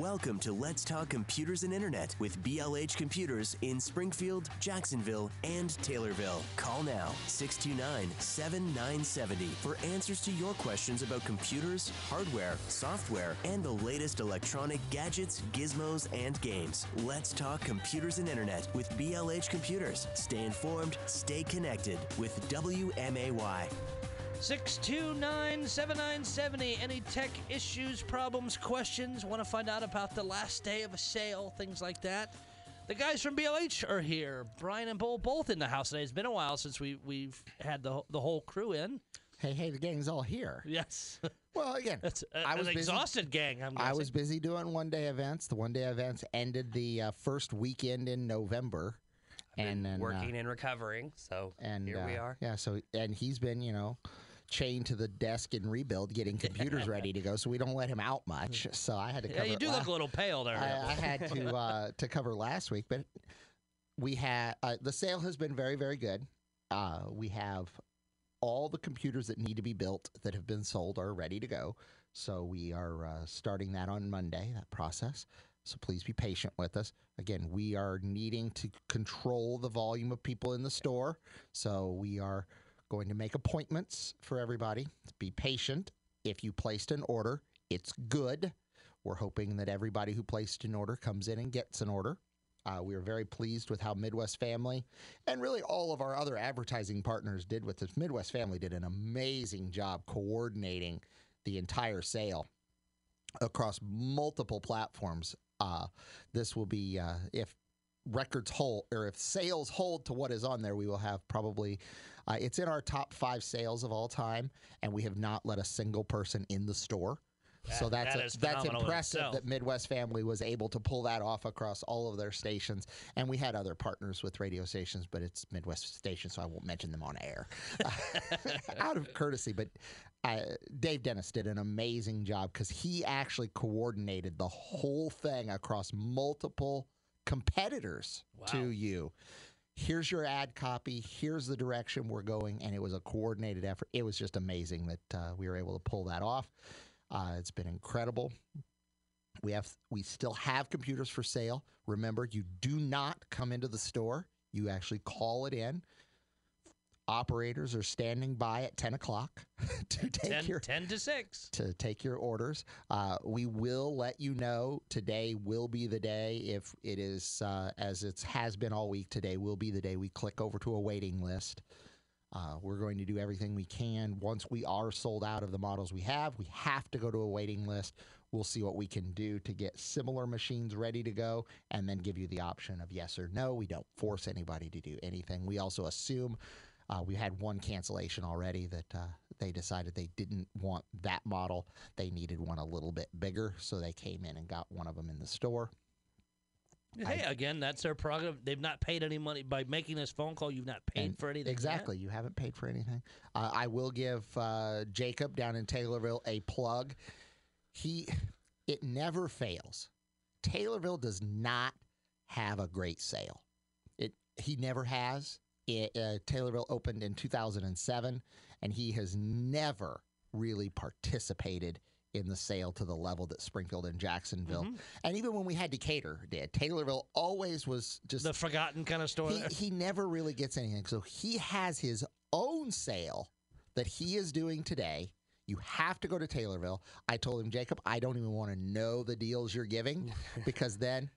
Welcome to Let's Talk Computers and Internet with BLH Computers in Springfield, Jacksonville, and Taylorville. Call now 629 7970 for answers to your questions about computers, hardware, software, and the latest electronic gadgets, gizmos, and games. Let's Talk Computers and Internet with BLH Computers. Stay informed, stay connected with WMAY. 629 7970. Any tech issues, problems, questions? Want to find out about the last day of a sale, things like that? The guys from BLH are here. Brian and Bull both in the house today. It's been a while since we, we've had the, the whole crew in. Hey, hey, the gang's all here. Yes. Well, again, That's a, I was an busy- exhausted gang, I'm I was busy doing one day events. The one day events ended the uh, first weekend in November. and then, uh, working and recovering. So and here we uh, are. Yeah, so and he's been, you know, chained to the desk in rebuild, getting computers ready to go. So we don't let him out much. So I had to yeah, cover. you it do look a little pale there. I, I had to uh, to cover last week, but we had uh, the sale has been very very good. Uh, we have all the computers that need to be built that have been sold are ready to go. So we are uh, starting that on Monday. That process. So please be patient with us. Again, we are needing to control the volume of people in the store. So we are going to make appointments for everybody. Be patient. If you placed an order, it's good. We're hoping that everybody who placed an order comes in and gets an order. Uh, we are very pleased with how Midwest Family and really all of our other advertising partners did with this. Midwest Family did an amazing job coordinating the entire sale across multiple platforms. Uh, this will be uh, if records hold or if sales hold to what is on there, we will have probably uh, it's in our top five sales of all time, and we have not let a single person in the store. so that's that a- that's impressive that Midwest Family was able to pull that off across all of their stations. And we had other partners with radio stations, but it's Midwest station, so I won't mention them on air out of courtesy. But uh, Dave Dennis did an amazing job because he actually coordinated the whole thing across multiple competitors to you. Here's your ad copy. Here's the direction we're going, and it was a coordinated effort. It was just amazing that uh, we were able to pull that off. Uh, it's been incredible. We have we still have computers for sale. Remember, you do not come into the store. You actually call it in. Operators are standing by at ten o'clock to take 10, your 10 to 6. to take your orders. Uh, we will let you know today will be the day if it is uh, as it has been all week. Today will be the day we click over to a waiting list. Uh, we're going to do everything we can. Once we are sold out of the models we have, we have to go to a waiting list. We'll see what we can do to get similar machines ready to go and then give you the option of yes or no. We don't force anybody to do anything. We also assume uh, we had one cancellation already that uh, they decided they didn't want that model. They needed one a little bit bigger, so they came in and got one of them in the store. Hey, again, that's their prerogative. They've not paid any money by making this phone call. You've not paid for anything. yet. Exactly. You haven't paid for anything. Uh, I will give uh, Jacob down in Taylorville a plug. He, it never fails. Taylorville does not have a great sale. It he never has. It, uh, Taylorville opened in 2007, and he has never really participated in the sale to the level that Springfield and Jacksonville, Mm-hmm. and even when we had Decatur did, Taylorville always was just The forgotten kind of store. he, he never really gets anything. So he has his own sale that he is doing today. You have to go to Taylorville. I told him, Jacob, I don't even want to know the deals you're giving because then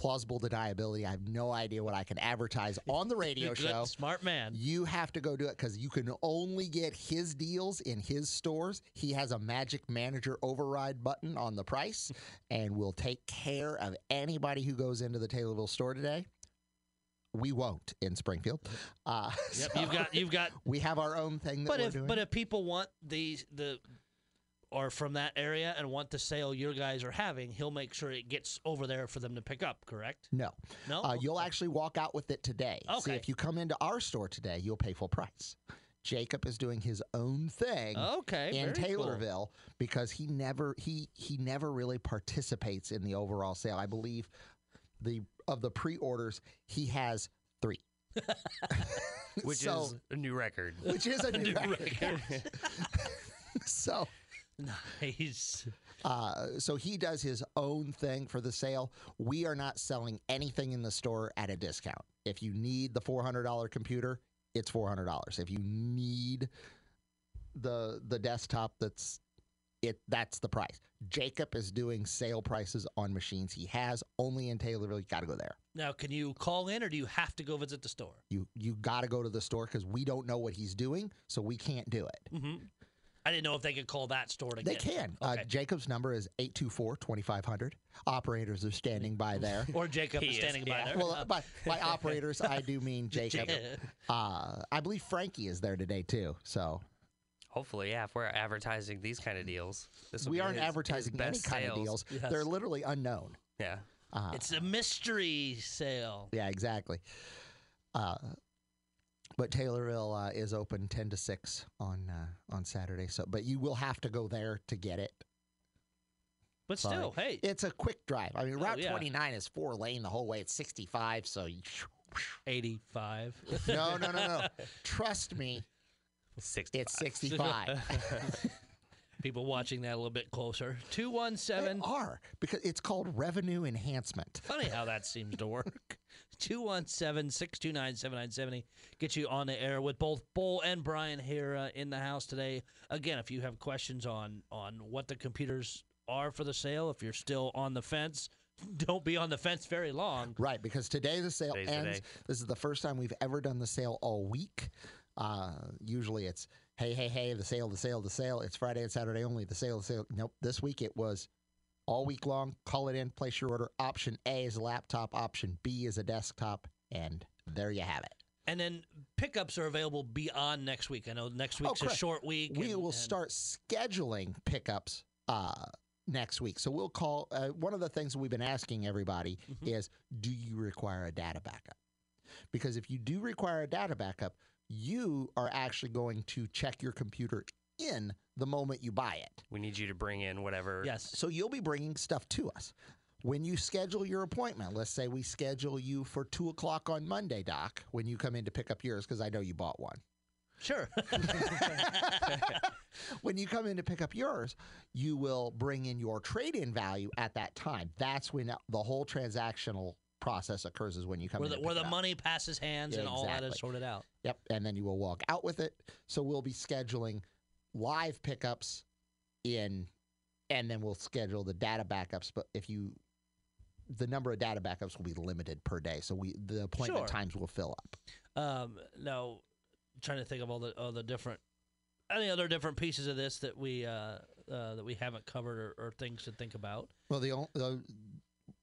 plausible deniability. I have no idea what I can advertise on the radio You're a good, show. Smart man. You have to go do it because you can only get his deals in his stores. He has a magic manager override button on the price and will take care of anybody who goes into the Taylorville store today. We won't in Springfield. Uh, Yep, so you've got you've got. we have our own thing that But we're if doing. but if people want these the or from that area and want the sale your guys are having, he'll make sure it gets over there for them to pick up. Correct? no, No. uh, you'll actually walk out with it today. See, Okay. if you come into our store today, you'll pay full price. Jacob is doing his own thing. okay. in very cool. Taylorville because he never he he never really participates in the overall sale. I believe the of the pre-orders he has three, which So- is a new record. which is a new, New record. so Nice. Uh, so he does his own thing for the sale. We are not selling anything in the store at a discount. If you need the four hundred dollar computer, it's four hundred dollars. If you need the the desktop, that's it. That's the price. Jacob is doing sale prices on machines he has only in Taylorville. You got to go there. Now, can you call in, or do you have to go visit the store? You you got to go to the store because we don't know what he's doing, so we can't do it. Mm-hmm. I didn't know if they could call that store to They get. can. Uh, Okay. Jacob's number is 824-2500. Operators are standing by there. Or Jacob He is is, standing by yeah. there. well, Uh, by, by operators, I do mean Jacob. Uh, I believe Frankie is there today too. So Hopefully, yeah. If we're advertising these kind of deals, this we aren't his- his advertising any best kind of deals. Yes. They're literally unknown. Yeah. Uh, it's a mystery sale. yeah, exactly. Uh, but Taylorville uh, is open ten to six on uh, on Saturday. So, but you will have to go there to get it. But Sorry. still, hey, It's a quick drive. I mean, Oh, Route yeah. 29 is four lane the whole way. It's 65, so you, 85. no, no, no, no. Trust me, 65. it's 65. People watching that a little bit closer. They 217. are because it's called revenue enhancement. Funny how that seems to work. 217 629 7970. Get you on the air with both Bull and Brian here uh, in the house today. Again, if you have questions on, on what the computers are for the sale, if you're still on the fence, don't be on the fence very long. Right, because today the sale Today's ends. day. This is the first time we've ever done the sale all week. Uh, usually it's hey, hey, hey, the sale, the sale, the sale. It's Friday and Saturday only. The sale, the sale. Nope. This week it was all week long. Call it in, place your order. Option A is a laptop. Option B is a desktop, and there you have it. And then pickups are available beyond next week. I know next Oh, week's a short week. We and- will and- start scheduling pickups uh, next week. So we'll call. Uh, one of the things we've been asking everybody Mm-hmm. is, do you require a data backup? Because if you do require a data backup, you are actually going to check your computer in the moment you buy it. We need you to bring in whatever. Yes. So you'll be bringing stuff to us. When you schedule your appointment, let's say we schedule you for two o'clock on Monday, Doc, when you come in to pick up yours, because I know you bought one. Sure. when you come in to pick up yours, you will bring in your trade in value at that time. That's when the whole transactional process occurs, is when you come where in. the, where the money passes hands Yeah, and all that is sorted out. Yep. And then you will walk out with it. So we'll be scheduling live pickups in, and then we'll schedule the data backups. But if you, the number of data backups will be limited per day. So we, the appointment Sure. times will fill up. Um, now, trying to think of all the all the different any other different pieces of this that we uh, uh, that we haven't covered or, or things to think about. Well, the, the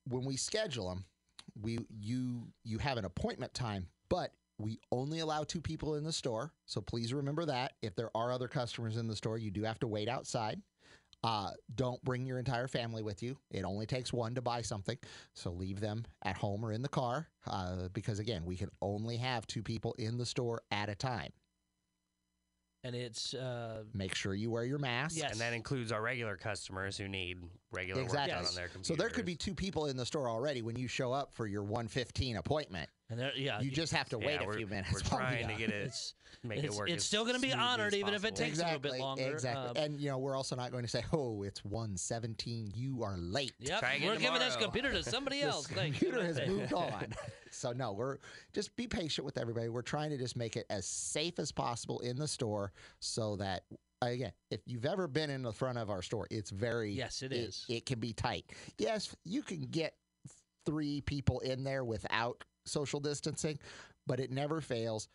when we schedule them, we you you have an appointment time, but we only allow two people in the store. So please remember that. If there are other customers in the store, you do have to wait outside. Uh, don't bring your entire family with you. It only takes one to buy something. So leave them at home or in the car uh, because, again, we can only have two people in the store at a time. And it's uh, Make sure you wear your mask. Yes. And that includes our regular customers who need regular Exactly. work done on their computers. So there could be two people in the store already when you show up for your 115 appointment. And there, yeah, You just have to Yeah, wait a we're- few minutes. We're trying to get it, it's make it's, it work. it's still going to be honored even if it takes a little bit longer. Exactly. Uh, and you know, we're also not going to say, "Oh, it's 117. You are late." Yep. Try we're giving this computer to somebody else. Thanks. computer has moved on. so no, we're just be patient with everybody. We're trying to just make it as safe as possible in the store, so that again, if you've ever been in the front of our store, it's very Yes, it it is. It can be tight. Yes, you can get three people in there without social distancing, but it never fails.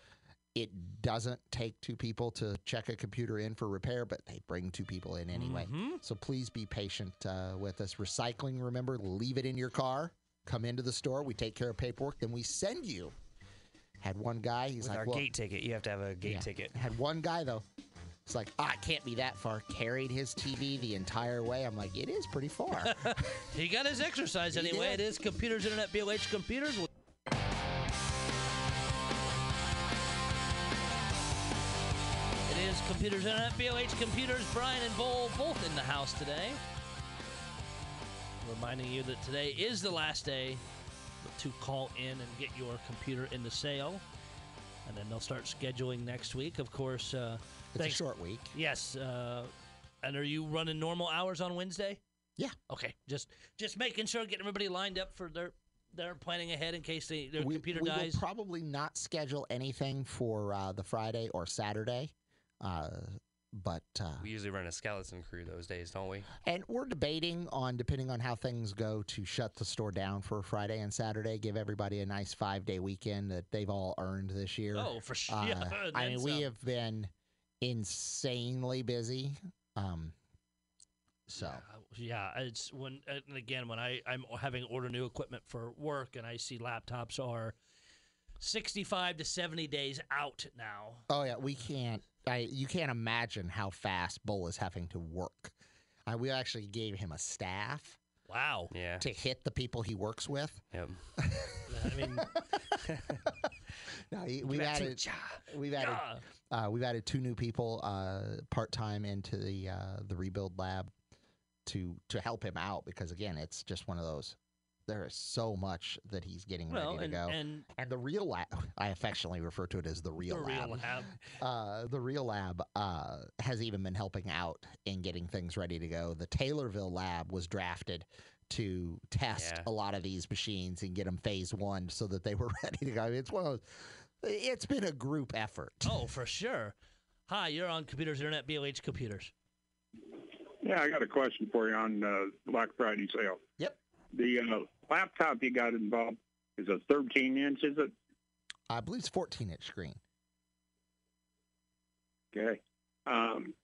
It doesn't take two people to check a computer in for repair, but they bring two people in anyway. Mhm. So please be patient uh, with us. Recycling, remember, leave it in your car. Come into the store. We take care of paperwork. Then we send you. Had one guy. He's With like, our well, gate ticket, you have to have a gate yeah. ticket. Had one guy though. It's like, ah, it can't be that far. Carried his TV the entire way. I'm like, it is pretty far. He got his exercise anyway. It is Computers Internet BLH Computers. Computers Internet BLH Computers. Brian and Bull both in the house today. Reminding you that today is the last day to call in and get your computer in the sale. And then they'll start scheduling next week. Of course, uh, it's thanks- a short week. Yes. Uh, and are you running normal hours on Wednesday? Yeah. Okay. Just just making sure, getting everybody lined up for their their planning ahead in case they, their we, computer we dies. will probably not schedule anything for uh, the Friday or Saturday. Uh, but uh, We usually run a skeleton crew those days, don't we? and we're debating on depending on how things go to shut the store down for Friday and Saturday, give everybody a nice five day weekend that they've all earned this year. oh, for sure. Uh, yeah, I mean, we have been insanely busy. Um, so Yeah, it's when and again when I I'm having to order new equipment for work and I see laptops are 65 to 70 days out now. Oh yeah, we can't. I you can't imagine how fast Bull is having to work. Uh, we actually gave him a staff Wow. Yeah. to hit the people he works with. Yep. I mean, No, we've added we've added yeah. uh, we've added two new people uh, part time into the uh, the rebuild lab to to help him out because again, it's just one of those. There is so much that he's getting well, ready to and, go. and And the real lab, I affectionately refer to it as the real the lab. real lab. Uh, the real lab uh, has even been helping out in getting things ready to go. The Taylorville lab was drafted to test Yeah. a lot of these machines and get them phase one so that they were ready to go. It's one of those, it's been a group effort. Oh, for sure. Hi, you're on Computers Internet, BLH Computers. Yeah, I got a question for you on uh, Black Friday sale. Yep. The uh, laptop you got involved is a 13 inch, is it? I believe it's 14 inch screen. Okay. Um,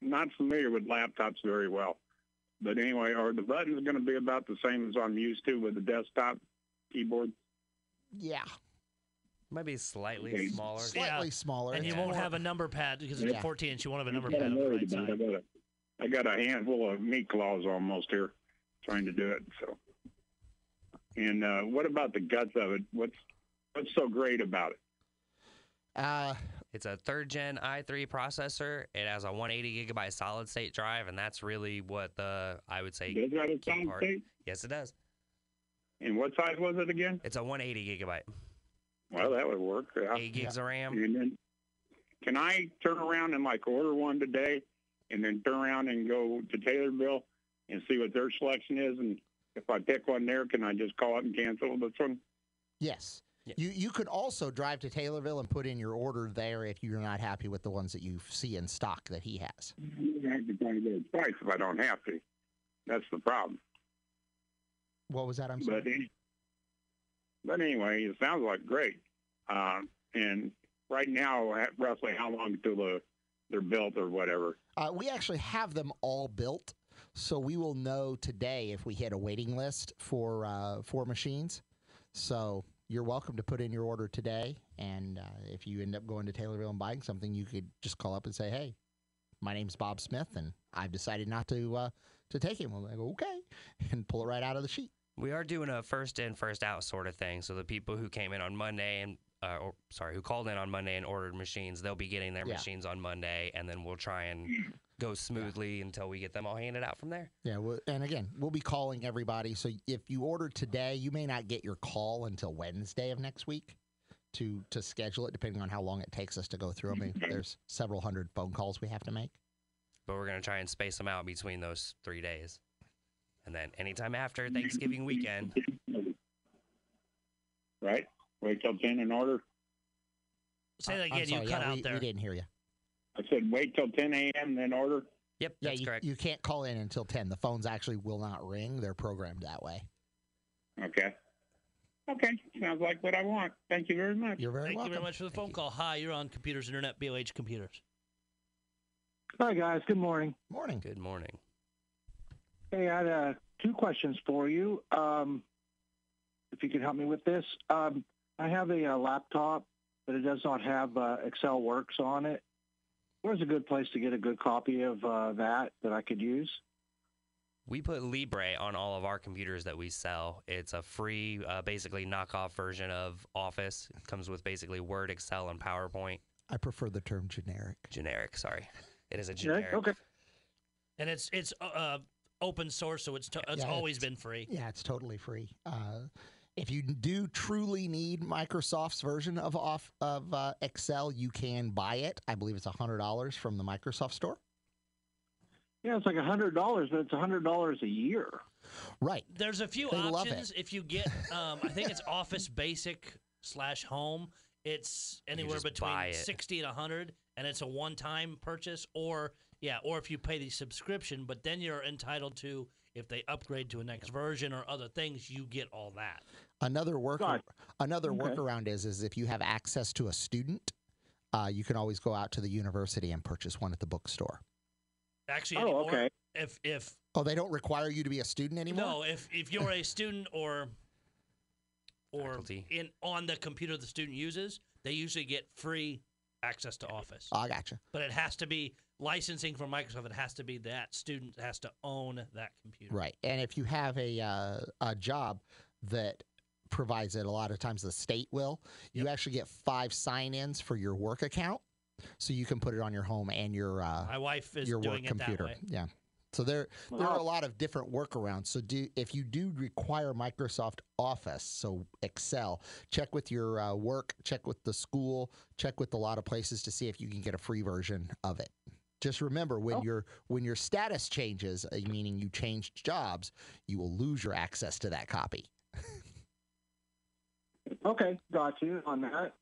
not familiar with laptops very well, but anyway, are the buttons going to be about the same as I'm used to with the desktop keyboard? Yeah, Maybe slightly Okay. smaller. slightly smaller. And you It's won't have a number pad because it's Yeah. 14 inch. You won't have a number pad on I'm the right side. I got a, I got a handful of meat claws almost here trying to do it. So, and uh, what about the guts of it? What's what's so great about it? Uh, It's a third gen i3 processor. It has a 180 gigabyte solid state drive, and that's really what the I would say. Does it have a key sound part. state? Yes, it does. And what size was it again? It's a 180 gigabyte, Well, that would work. Yeah. eight gigs of RAM. And then, can I turn around and like order one today, and then turn around and go to Taylorville and see what their selection is? And if I pick one there, can I just call up and cancel this one? yes. Yeah. You you could also drive to Taylorville and put in your order there if you're not happy with the ones that you see in stock that he has. I have to try to get it twice if I don't have to. That's the problem. What was that? I'm sorry. But any- but anyway, it sounds like great. Uh, and right now, roughly how long until the, they're built or whatever? Uh, we actually have them all built, so we will know today if we hit a waiting list for uh, for machines. So you're welcome to put in your order today, and uh, if you end up going to Taylorville and buying something, you could just call up and say, "Hey, my name's Bob Smith, and I've decided not to uh, to take him." We'll go, "Okay," and pull it right out of the sheet. We are doing a first in, first out sort of thing. So the people who came in on Monday and, uh, or sorry, who called in on Monday and ordered machines, they'll be getting their Yeah. machines on Monday, and then we'll try and go smoothly until we get them all handed out from there. Yeah, well, and again, we'll be calling everybody. So if you order today, you may not get your call until Wednesday of next week to to schedule it, depending on how long it takes us to go through. I mean, mm-hmm. there's several hundred phone calls we have to make. But we're gonna try and space them out between those three days, and then anytime after mm-hmm. Thanksgiving weekend. Right? Wait till 10 and order? Say that I'm again. sorry, you yeah, cut out we, there. we didn't hear you. I said wait till 10 a.m. then order. Yep, Yeah, that's you, correct. you can't call in until ten. The phones actually will not ring. They're programmed that way. Okay. Okay. Sounds like what I want. Thank you very much. You're very Thank welcome. you very much for the phone call. Hi, you're on Computers Internet, BLH Computers. Hi, guys. Good morning. Morning. Good morning. Hey, I had uh, two questions for you. Um, if you could help me with this, um, I have a, uh laptop, but it does not have uh, Excel Works on it. Where's a good place to get a good copy of uh, that that I could use? We put Libre on all of our computers that we sell. It's a free, uh, basically knockoff version of Office. It comes with basically Word, Excel, and PowerPoint. I prefer the term generic. Generic, sorry. It is a Yeah, generic. Okay. And it's it's uh, open source, so it's to, it's Yeah, always it's- been free. Yeah, it's totally free. Uh, if you do truly need Microsoft's version of off of uh, Excel, you can buy it. I believe it's hundred dollars from the Microsoft store. Yeah, it's like a hundred dollars, but it's a hundred dollars a year. Right. There's a few They options. If you get, um, I think it's Office Basic slash Home. It's anywhere between buy it. sixty and hundred, and it's a one-time purchase. Or yeah, or if you pay the subscription, but then you're entitled to if they upgrade to a next version or other things, you get all that. Another work Gotcha. another Okay. workaround is is if you have access to a student, uh, you can always go out to the university and purchase one at the bookstore. Actually, Oh, anymore, okay. if if Oh, they don't require you to be a student anymore. no, if if you're a student or or Faculty. in on the computer the student uses, they usually get free access to Office. Oh, I gotcha. But it has to be licensing from Microsoft. It has to be that student has to own that computer. Right. And if you have a uh, a job that provides it, a lot of times the state will. You actually get five sign-ins for your work account, so you can put it on your home and your uh, My wife is your work doing it computer. that way. Yeah. So there there are a lot of different workarounds. So do if you do require Microsoft Office, so Excel, check with your uh, work, check with the school, check with a lot of places to see if you can get a free version of it. Just remember when Oh. your when your status changes, uh, meaning you changed jobs, you will lose your access to that copy. Okay, got you on that.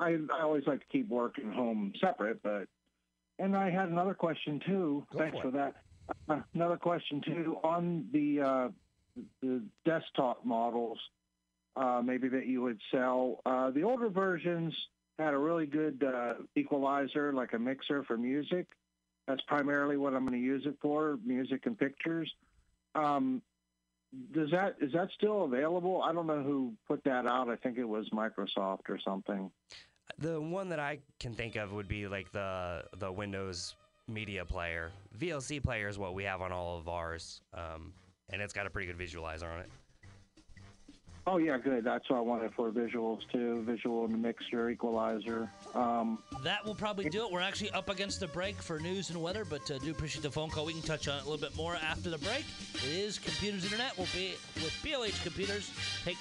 I I always like to keep work and home separate, but and I had another question too. Go Thanks for for, that. Uh, another question too on the uh, the desktop models, uh, maybe that you would sell. Uh, the older versions had a really good uh, equalizer, like a mixer for music. That's primarily what I'm going to use it for, music and pictures. Um, does that is that still available? I don't know who put that out. I think it was Microsoft or something. The one that I can think of would be like the the Windows Media Player. VLC Player is what we have on all of ours, um, and it's got a pretty good visualizer on it. Oh yeah, good. That's what I wanted for visuals too. Visual mixture, equalizer. Um, That will probably do it. We're actually up against the break for news and weather, but uh, do appreciate the phone call. We can touch on it a little bit more after the break. It is Computers Internet. We'll be with BLH Computers. Take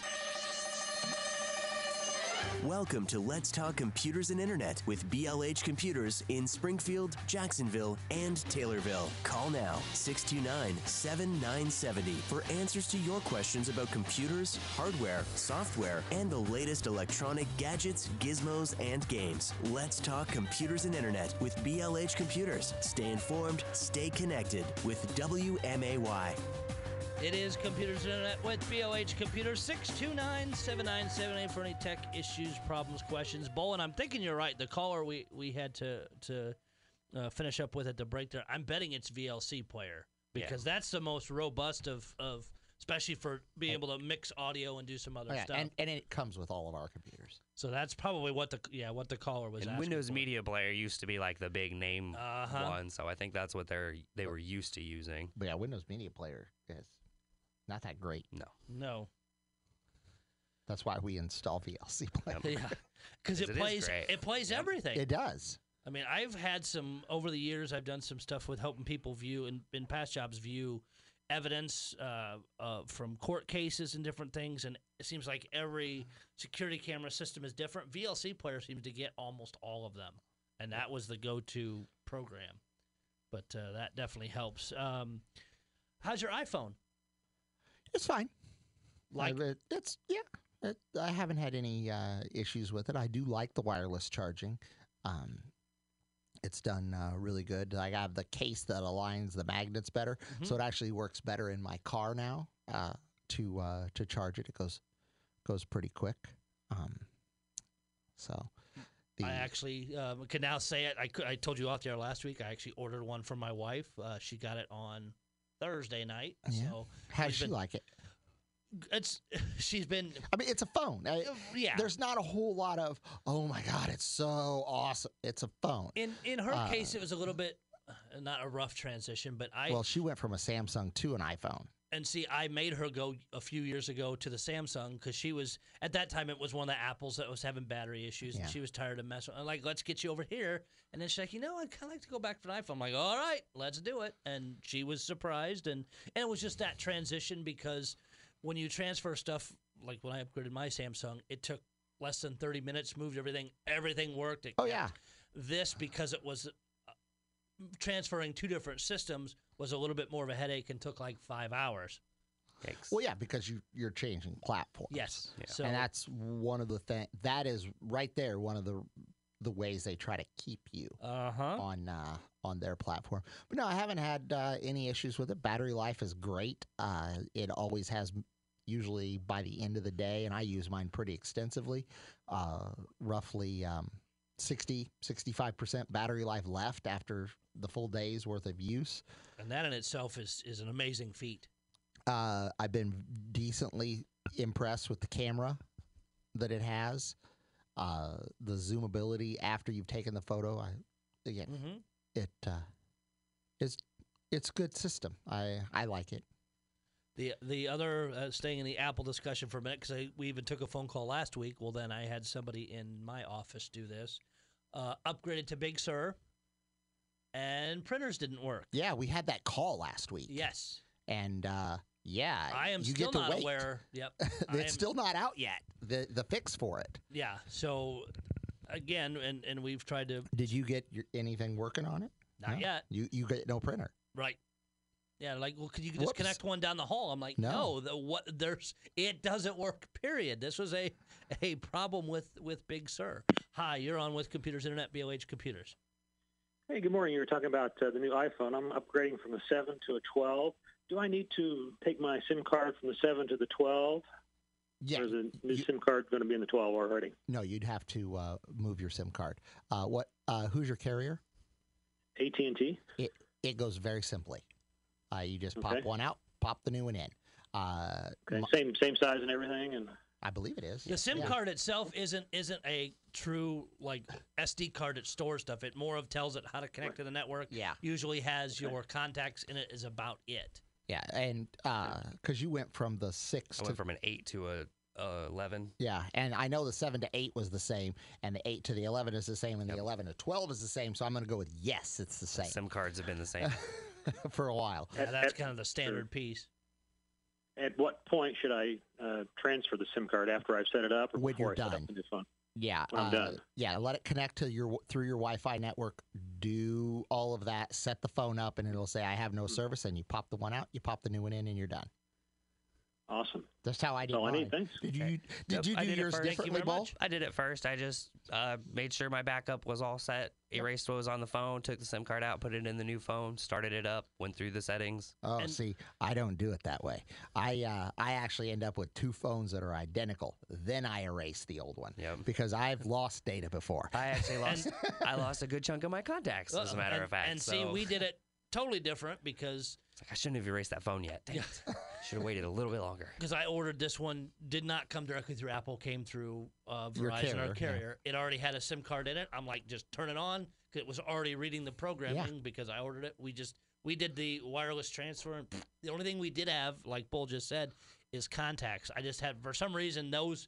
Welcome to Let's Talk Computers and Internet with BLH Computers in Springfield, Jacksonville, and Taylorville. Call now 629 7970 for answers to your questions about computers, hardware, software, and the latest electronic gadgets, gizmos, and games. Let's Talk Computers and Internet with BLH Computers. Stay informed, stay connected with WMAY. It is Computers Internet with BLH Computers 629 7978 for any tech issues, problems, questions. Bolin, I'm thinking you're right. The caller we, we had to to uh, finish up with at the break there, I'm betting it's VLC player because that's the most robust of, of especially for being able to mix audio and do some other Oh, yeah, stuff. and, and it comes with all of our computers. so that's probably what the yeah what the caller was And asking Windows for. Media Player used to be like the big name Uh-huh. one, so I think that's what they're they were used to using. But yeah, Windows Media Player is not that great. No, No, That's why we install VLC Player. Yeah, because it, It is plays it plays Yep. everything. It does. I mean, I've had some over the years. I've done some stuff with helping people view and in past jobs view evidence uh, uh, from court cases and different things. And it seems like every security camera system is different. VLC Player seems to get almost all of them, and that was the go-to program. But uh, that definitely helps. Um, how's your iPhone? It's fine. Like- it- it's yeah. It, I haven't had any uh, issues with it. I do like the wireless charging. Um, it's done uh, really good. I have the case that aligns the magnets better, Mm-hmm. so it actually works better in my car now uh, to uh, to charge it. It goes goes pretty quick. Um, so the I actually um, can now say it. I, I told you off there last week. I actually ordered one for my wife. Uh, she got it on Thursday night. Yeah. So how does she been- like it? it's she's been I mean, it's a phone. I- yeah. There's not a whole lot of oh my god, it's so awesome. It's a phone. in in her uh, case, it was a little bit uh, not a rough transition, but I well, she went from a Samsung to an iPhone. And see I made her go a few years ago to the Samsung because she was at that time it was one of the apples that was having battery issues Yeah. and she was tired of messing. I'm like, let's get you over here, and then she's like, you know, I'd kind of like to go back to an iPhone. I'm like, all right, let's do it, and she was surprised, and and it was just that transition because when you transfer stuff like when I upgraded my Samsung, it took less than 30 minutes, moved everything, everything worked. It Oh kept- yeah, this because it was uh, transferring two different systems was a little bit more of a headache and took like five hours. Yikes. Well, yeah, because you you're changing platforms. Yes. Yeah. So and that's one of the thing that is right there one of the the ways they try to keep you uh huh. on uh, on their platform. But no, I haven't had uh, any issues with it. Battery life is great. Uh, it always has usually by the end of the day, and I use mine pretty extensively. Uh, roughly um, 60 65 percent battery life left after the full day's worth of use. And that in itself is is an amazing feat. Uh, I've been decently impressed with the camera that it has. Uh, the zoomability after you've taken the photo, I again, Mm-hmm. it uh, is it's a good system. I I like it. The the other uh, staying in the Apple discussion for a minute because we even took a phone call last week. Well, then I had somebody in my office do this. Uh, upgraded to Big Sur, and printers didn't work. Yeah, we had that call last week. Yes, and uh, yeah, I am you still get to not wait. aware. Yep, I am- it's still not out yet. The the fix for it. yeah. So again, and and we've tried to Did you get your, anything working on it? not No? yet. You you get no printer. Right. Yeah, like, well, could you just Whoops. connect one down the hall? I'm like, No. no, the, what there's it doesn't work. Period. This was a a problem with with Big Sur. Hi, you're on with Computers Internet, BLH Computers. Hey, good morning. You were talking about uh, the new iPhone. I'm upgrading from a 7 to a 12. Do I need to take my SIM card from the 7 to the 12? Yeah. Or is the new you- SIM card going to be in the 12 already? No, you'd have to uh, move your SIM card. Uh, what? Uh, who's your carrier? AT&T? It goes very simply. Uh, you just pop Okay. one out, pop the new one in. Uh, Okay, m- same same size and everything, and I believe it is. The SIM Yeah. card itself isn't isn't a true like SD card that stores stuff. It more of tells it how to connect to the network. Yeah. Usually has Okay. your contacts in it. Is about it. Yeah, and because you went from the six I to went from an eight to a, a eleven. yeah, and I know the seven to eight was the same, and the eight to the eleven is the same, and the eleven to twelve is the same. So I'm going to go with yes, it's the same SIM cards have been the same. for a while. Yeah, that's at- kind of the standard piece. at what point should I uh, transfer the SIM card after I've set it up or When before you're I set done. up the new phone? Yeah, When I'm uh, done. yeah. Let it connect to your through your Wi-Fi network. Do all of that. Set the phone up, and it'll say I have no service. And you pop the one out, you pop the new one in, and you're done. Awesome. That's how I did All I mine. need, thanks. Did you Okay. did you do did yours first. You differently, very much. I did it first. I just uh, made sure my backup was all set, erased what was on the phone, took the SIM card out, put it in the new phone, started it up, went through the settings. Oh, And- see, I don't do it that way. I uh, I actually end up with two phones that are identical. Then I erase the old one Yep. because I've lost data before. I actually lost. I lost a good chunk of my contacts, as a matter and, of fact. And see, we did it totally different because it's like I shouldn't have erased that phone yet. Dang it. Should have waited a little bit longer. because I ordered this one, did not come directly through Apple, came through uh, Verizon carrier, or yeah. carrier. It already had a SIM card in it. I'm like, just turn it on 'cause it was already reading the programming because I ordered it. We just we did the wireless transfer, and the only thing we did have, like Bull just said, is contacts. I just had for some reason those.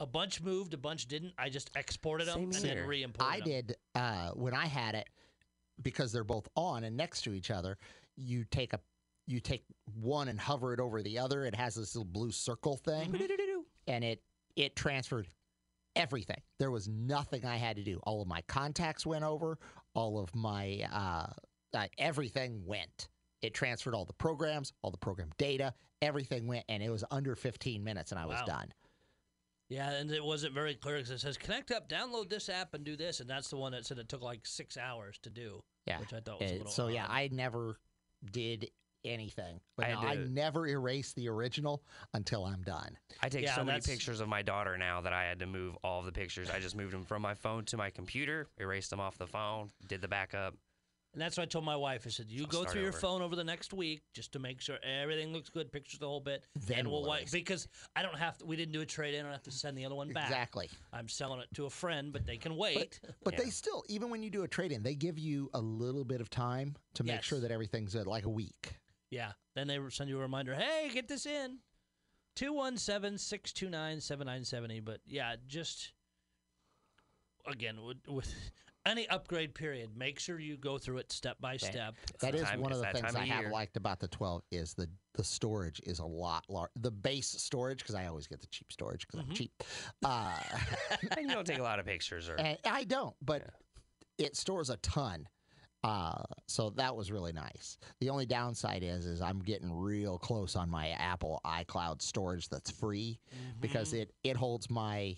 A bunch moved, a bunch didn't. I just exported them Same and then here. re-imported I them. did uh, when I had it because they're both on and next to each other. You take a you take one and hover it over the other. It has this little blue circle thing, Mm-hmm. and it it transferred everything. There was nothing I had to do. All of my contacts went over. All of my uh, uh, everything went. It transferred all the programs, all the program data, everything went, and it was under 15 minutes, and I was Wow. done. Yeah, and it wasn't very clear because it says connect up, download this app, and do this, and that's the one that said it took like six hours to do. Yeah. which I thought was a little so yeah. I never did anything, but I no, I never erase the original until I'm done. I take Yeah, so many pictures of my daughter now that I had to move all the pictures. I just moved them from my phone to my computer, erased them off the phone, did the backup. And that's what I told my wife. I said, "You go through your over. phone over the next week just to make sure everything looks good, pictures the whole bit. Then and we'll wipe because I don't have to. We didn't do a trade in. I don't have to send the other one back. Exactly. I'm selling it to a friend, but they can wait. But Yeah. they still, even when you do a trade in, they give you a little bit of time to make sure that everything's like a week. yeah. Then they send you a reminder. Hey, get this in. 217-629-7970. But yeah, just again with, with any upgrade period, make sure you go through it step by That- step. That is time- one of the things time I of have year. liked about the 12 is the the storage is a lot larger. The base storage, because I always get the cheap storage because Mhm. I'm cheap. Uh, and you don't take a lot of pictures or and I don't, but it stores a ton. Uh, so that was really nice. The only downside is, is I'm getting real close on my Apple iCloud storage that's free because Mm-hmm. it it holds my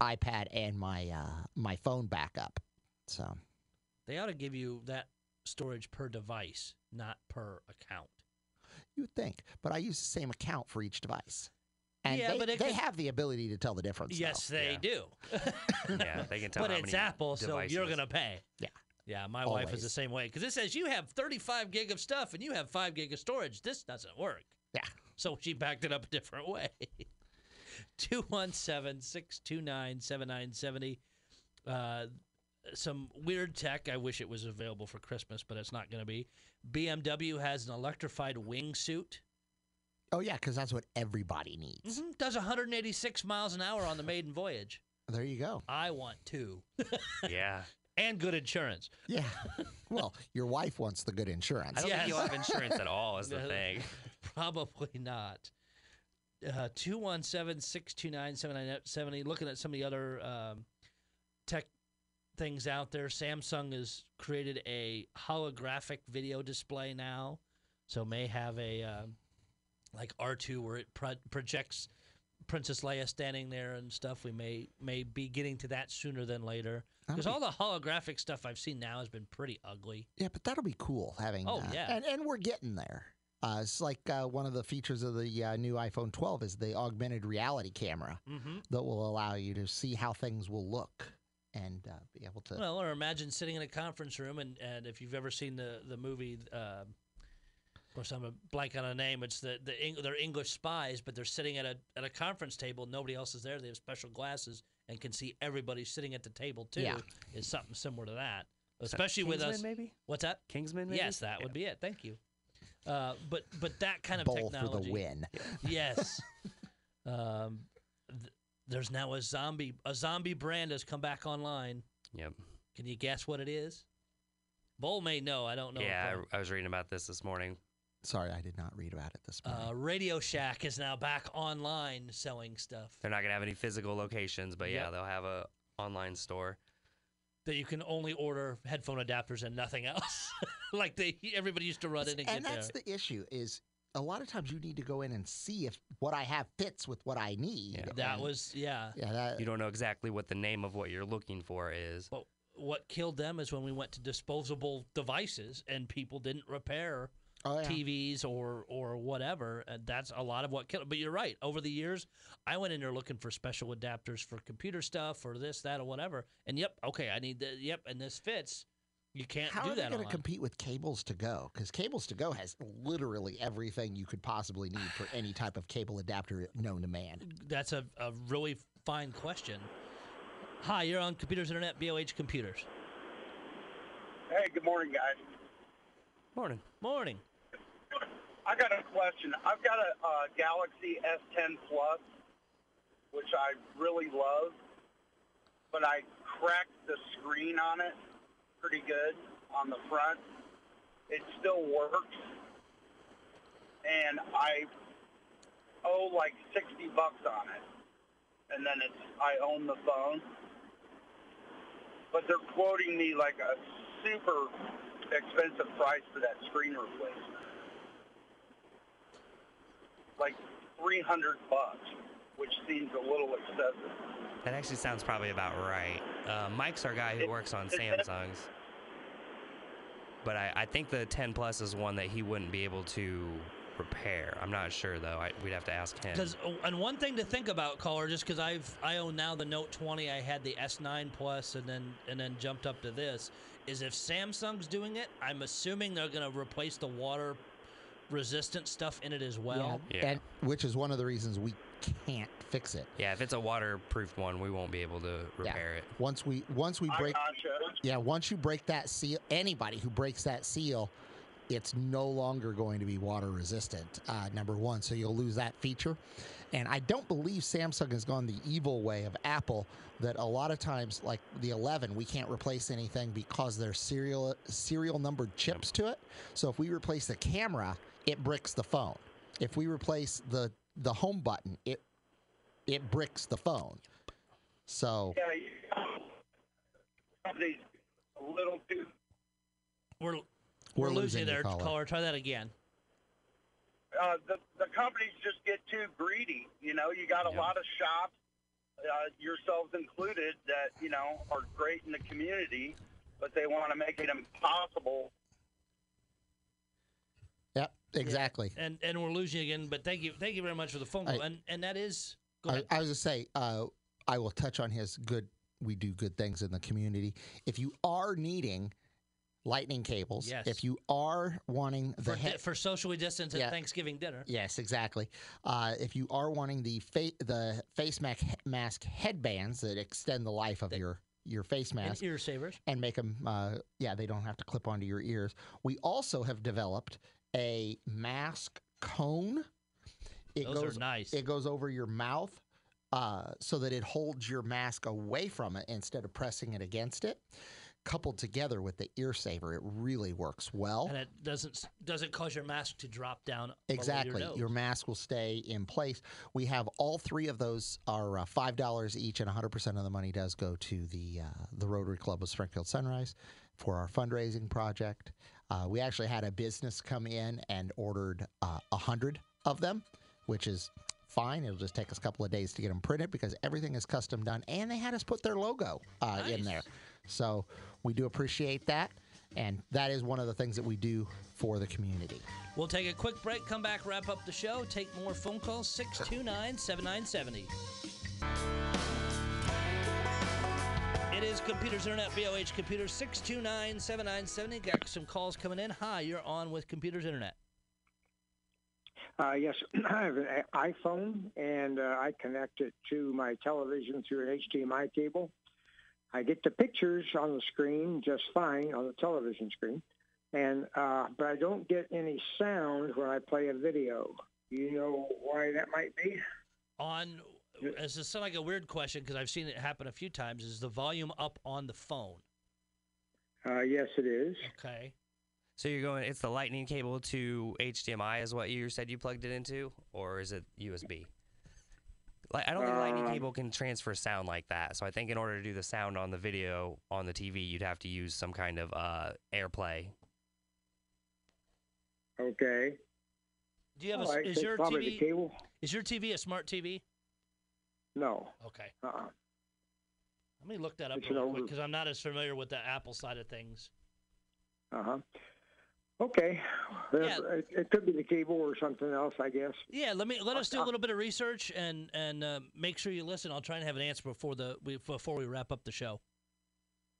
iPad and my uh, my phone backup. So They ought to give you that storage per device, not per account. you would think, but I use the same account for each device, and Yeah, they, but it they could- have the ability to tell the difference. though. Yes, they Yeah. do. Yeah, they can tell but how it's many Apple, so you're gonna pay. Yeah. Yeah, my wife is the same way because it says you have 35 gig of stuff and you have five gig of storage. This doesn't work. Yeah. So she backed it up a different way. 217 629 7970. Uh, Some weird tech. I wish it was available for Christmas, but it's not going to be. BMW has an electrified wingsuit. Oh yeah, because that's what everybody needs. Mhm, Does 186 miles an hour on the maiden voyage. There you go. I want two. Yeah. and good insurance. Yeah. well, your wife wants the good insurance. I don't think you'll have insurance at all, is the thing. Probably not. Uh, 217 629 7970. Looking at some of the other um, tech things out there, Samsung has created a holographic video display now. So, may have a um, like R2 where it pro- projects Princess Leia standing there and stuff. We may may be getting to that sooner than later. Because be- all the holographic stuff I've seen now has been pretty ugly. Yeah, but that'll be cool having. Oh, uh, yeah. and and we're getting there. Uh, it's like uh, one of the features of the uh, new iPhone 12 is the augmented reality camera Mm-hmm. that will allow you to see how things will look and uh, be able to. Well, or imagine sitting in a conference room, and, and if you've ever seen the the movie, uh, of course I'm a blank on a name. It's the the Eng- they're English spies, but they're sitting at a at a conference table. Nobody else is there. They have special glasses and can see everybody sitting at the table too. Yeah. Is something similar to that especially with Kingsman, us. maybe? What's that? Kingsman, maybe? Yes, that Yeah. would be it. Thank you. Uh, but but that kind of bowl technology. for the win. Yes. um, th- there's now a zombie a zombie brand has come back online. Yep. Can you guess what it is? Bull may know. I don't know. Yeah, I, I was reading about this this morning. Sorry, I did not read about it this morning. Uh, Radio Shack is now back online selling stuff They're not gonna have any physical locations, but yeah, they'll have a online store. That you can only order headphone adapters and nothing else. like they everybody used to run in and, and get that's there. the issue is a lot of times you need to go in and see if what I have fits with what I need. Yeah. that and- was yeah. yeah. That, You don't know exactly what the name of what you're looking for is. But what killed them is when we went to disposable devices and people didn't repair oh, yeah. TVs or or whatever. And that's a lot of what killed. But you're right. Over the years, I went in there looking for special adapters for computer stuff or this, that, or whatever. And yep, okay, I need the yep, and this fits. You can't How do are they going to compete with Cables to Go? Because Cables to Go has literally everything you could possibly need for any type of cable adapter known to man. That's a, a really fine question. Hi, you're on Computers Internet, BLH Computers. Hey, good morning, guys. Morning. Morning. I got a question. I've got a uh, Galaxy S10 Plus, which I really love, but I cracked the screen on it pretty good on the front. It still works, and I owe like 60 bucks on it, and then it's I own the phone. But they're quoting me like a super expensive price for that screen replacement. Like 300 bucks, which seems a little excessive. That actually sounds probably about right. Uh, Mike's our guy who It- works on Samsungs. But I, I think the 10 Plus is one that he wouldn't be able to repair. I'm not sure though. I, we'd have to ask him. Because and one thing to think about, caller, just because I've I own now the Note 20, I had the S9 Plus, and then and then jumped up to this. Is if Samsung's doing it, I'm assuming they're going to replace the water resistant stuff in it as well. Yeah. And which is one of the reasons we can't fix it. Yeah, if it's a waterproof one, we won't be able to repair it. Once we once we break gotcha. yeah, once you break that seal anybody who breaks that seal, it's no longer going to be water resistant. Uh, number one, so you'll lose that feature. And I don't believe Samsung has gone the evil way of Apple that a lot of times, like the 11, we can't replace anything because there's serial serial numbered chips to it. So if we replace the camera, it bricks the phone. If we replace the the home button, it it bricks the phone. So Yeah, a little too We're We're losing losing you you, there, caller. caller. Try that again. Uh, the the companies just get too greedy. You know, you got a Yeah. lot of shops, uh, yourselves included, that you know are great in the community, but they want to make it impossible Exactly. And and we're losing again. But thank you, thank you very much for the phone call. I- and and that is I. I was to say, uh, I will touch on his good. We do good things in the community. If you are needing lightning cables, Yes. if you are wanting the for, he- for socially distanced Yeah. Thanksgiving dinner. Yes, exactly. Uh, if you are wanting the fa- the face mask, mask headbands that extend the life of your your face And mask ear savers. and make them, uh, yeah, they don't have to clip onto your ears. We also have developed a mask cone. It Those goes are nice. it goes over your mouth uh, so that it holds your mask away from it instead of pressing it against it. Coupled together with the ear saver, it really works well. and it doesn't doesn't cause your mask to drop down. Exactly. Your, Your, mask will stay in place. We have all three of those are uh, five dollars each, and 100 percent of the money does go to the uh, the Rotary Club of Springfield Sunrise for our fundraising project. Uh, we actually had a business come in and ordered uh, a hundred of them, which is fine. It'll just take us a couple of days to get them printed because everything is custom done, and they had us put their logo uh, in there. So we do appreciate that. And that is one of the things that we do for the community. We'll take a quick break, come back, wrap up the show, take more phone calls 629 7970. Is Computers Internet, BLH Computers 629 7970. Got some calls coming in. Hi, you're on with Computers Internet. Uh, yes, I have an iPhone, and uh, I connect it to my television through an HDMI cable. I get the pictures on the screen just fine on the television screen, and uh, but I don't get any sound when I play a video. Do you know why that might be? On, as this sound like a weird question because I've seen it happen a few times, is the volume up on the phone? Uh, yes, it is. Okay. So you're going, it's the lightning cable to HDMI is what you said you plugged it into, or is it USB? Like, I don't think lightning Um, cable can transfer sound like that. So I think in order to do the sound on the video on the TV, you'd have to use some kind of uh, AirPlay. Okay. Do you have All a, right, is your TV is your TV a smart TV? No. Okay. Uh-uh. Let me look that up It's real quick because I'm not as familiar with the Apple side of things. Uh-huh. Okay. Yeah. It, it could be the cable or something else, I guess. Yeah, let me let us do a Uh, little bit of research and and uh, make sure you listen. I'll try and have an answer before the before we wrap up the show.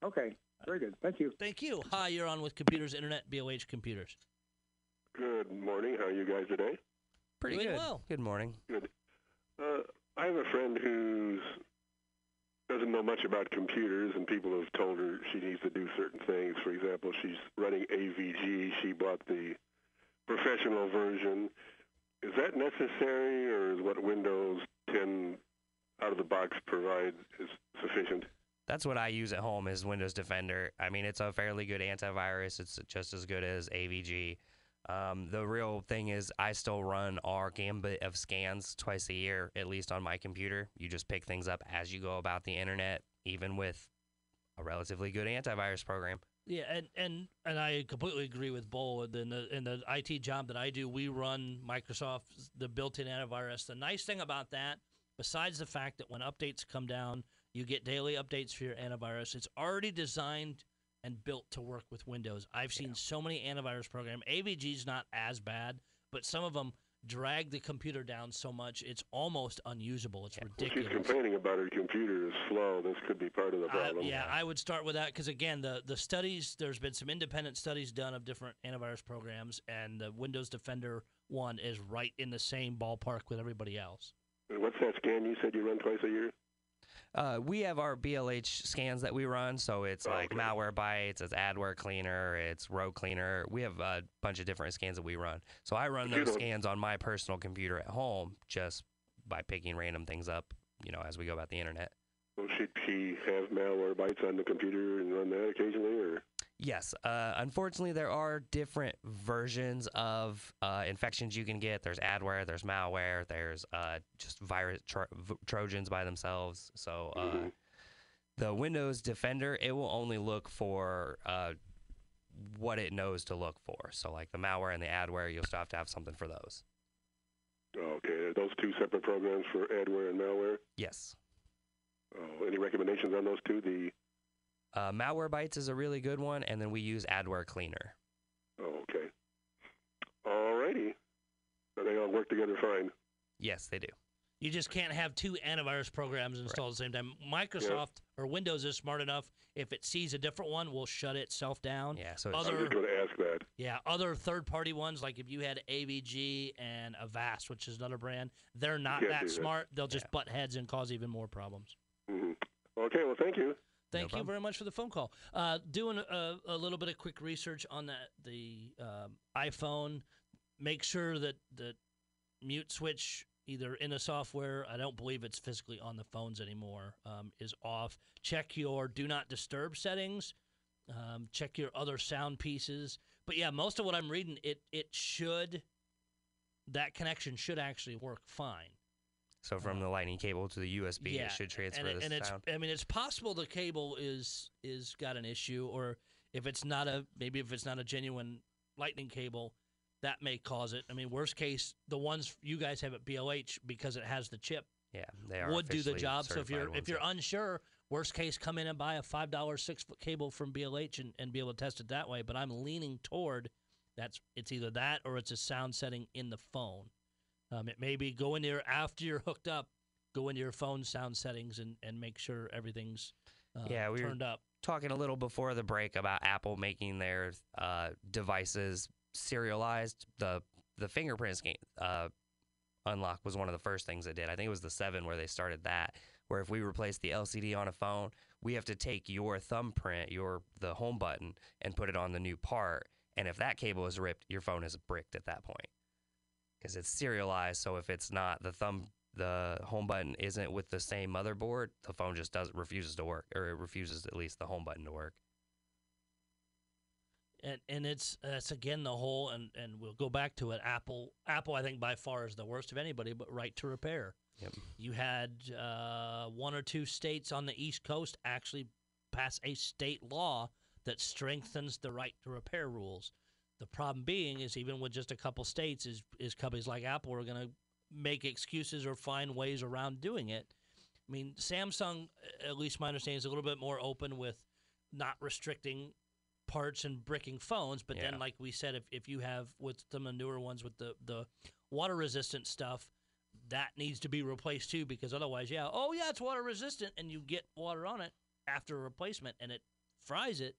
Okay. Very good. Thank you. Thank you. Hi, you're on with Computers Internet, BLH Computers. Good morning. How are you guys today? Pretty Doing good. well. Good morning. Good. Uh, I have a friend who doesn't know much about computers, and people have told her she needs to do certain things. For example, she's running AVG. She bought the professional version. Is that necessary, or is what Windows 10 out of the box provides is sufficient? That's what I use at home is Windows Defender. I mean, it's a fairly good antivirus. It's just as good as AVG. Um, the real thing is I still run our gambit of scans twice a year, at least on my computer. You just pick things up as you go about the internet, even with a relatively good antivirus program. Yeah, and and and I completely agree with Bull. In the in the IT job that I do, we run Microsoft the built-in antivirus. The nice thing about that, besides the fact that when updates come down, you get daily updates for your antivirus. It's already designed and built to work with Windows. I've seen so many antivirus programs. AVG's not as bad, but some of them drag the computer down so much it's almost unusable. It's Well, she's ridiculous. complaining about her computer is slow. This could be part of the problem. yeah, I would start with that because again, the the studies there's been some independent studies done of different antivirus programs, and the Windows Defender one is right in the same ballpark with everybody else. What's that scan you said you run twice a year? Uh, we have our BLH scans that we run, so it's like Okay. Malwarebytes, it's adware cleaner, it's rogue cleaner. We have a bunch of different scans that we run. So I run those scans on my personal computer at home just by picking random things up, you know, as we go about the internet. Well, should she have Malwarebytes on the computer and run that occasionally, or Yes. Uh, unfortunately, there are different versions of uh, infections you can get. There's adware, there's malware, there's uh, just virus tro- v- trojans by themselves. So uh, Mhm. the Windows Defender, it will only look for uh, what it knows to look for. So like the malware and the adware, you'll still have to have something for those. Okay, are those two separate programs for adware and malware? Yes. Oh, any recommendations on those two? The Uh, Malwarebytes is a really good one, and then we use adware cleaner. oh, okay. All righty. They all work together fine. Yes, they do. You just can't have two antivirus programs installed at the same time. Microsoft or Windows is smart enough. If it sees a different one, will shut itself down. Yeah, so I was other going to ask that. yeah other third party ones like if you had AVG and Avast, which is another brand, they're not that that. smart. They'll just butt heads and cause even more problems. hmm Okay, well, thank you. Thank you very much for the phone call. Uh, doing a, a little bit of quick research on that the um, iPhone. Make sure that the mute switch either in the software. I don't believe it's physically on the phones anymore. Um, is off. Check your do not disturb settings. Um, check your other sound pieces. But yeah, most of what I'm reading, it it should that connection should actually work fine. So from the uh-huh. lightning cable to the USB, it should transfer and, the and it's, sound. I mean, it's possible the cable is is got an issue, or if it's not a maybe if it's not a genuine lightning cable, that may cause it. I mean, worst case, the ones you guys have at BLH because it has the chip Yeah, they are would do the job. So if you're if you're ones, unsure, worst case, come in and buy a five dollar six foot cable from BLH and, and be able to test it that way. But I'm leaning toward that's it's either that or it's a sound setting in the phone. Um, it may be go in there after you're hooked up, go into your phone sound settings and, and make sure everything's uh, Yeah, we were- turned up. talking a little before the break about Apple making their uh, devices serialized. The the fingerprint scan uh, unlock was one of the first things it did. I think it was the seven where they started that. Where if we replace the LCD on a phone, we have to take your thumbprint, your the home button, and put it on the new part. And if that cable is ripped, your phone is bricked at that point because it's serialized. So if it's not the thumb, the home button isn't with the same motherboard, the phone just does refuses to work, or it refuses at least the home button to work. and and it's that's again the whole and and we'll go back to it. Apple Apple I think by far is the worst of anybody, but right to repair. Yep. You had uh, one or two states on the East Coast actually pass a state law that strengthens the right to repair rules. The problem being is even with just a couple states, is is companies like Apple are going to make excuses or find ways around doing it. I mean, Samsung, at least my understanding, is a little bit more open with not restricting parts and bricking phones. But Yeah. then, like we said, if, if you have with some of the newer ones with the, the water resistant stuff, that needs to be replaced too, because otherwise, yeah, oh yeah, it's water resistant, and you get water on it after a replacement, and it fries it.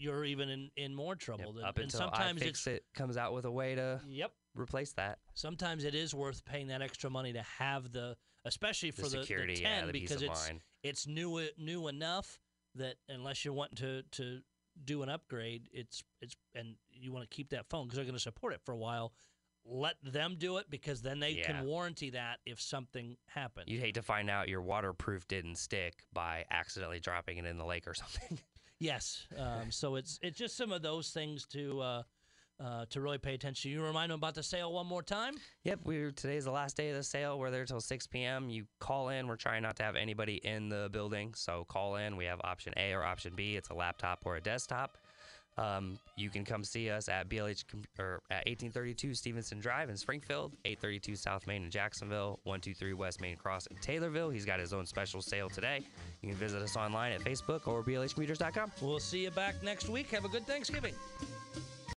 You're even in, in more trouble. than- Up and until sometimes iFixit's it comes out with a way to yep. replace that. Sometimes it is worth paying that extra money to have the, especially for the, security, the yeah, 10 the peace because of it's mind. it's new new enough that unless you're wanting to to do an upgrade, it's it's and you want to keep that phone because they're going to support it for a while. Let them do it because then they Yeah. can warranty that if something happens. You'd hate to find out your waterproof didn't stick by accidentally dropping it in the lake or something. Yes. Um, so it's it's just some of those things to uh, uh, to really pay attention. To. You remind them about the sale one more time. Yep, we're today's the last day of the sale. We're there till 6 p.m. You call in. We're trying not to have anybody in the building, so call in. We have option A or option B. It's a laptop or a desktop. Um, you can come see us at BLH or at 1832 Stevenson Drive in Springfield, 832 South Main in Jacksonville, 123 West Main Cross in Taylorville. He's got his own special sale today. You can visit us online at Facebook or blhcomputers.com. We'll see you back next week. Have a good Thanksgiving.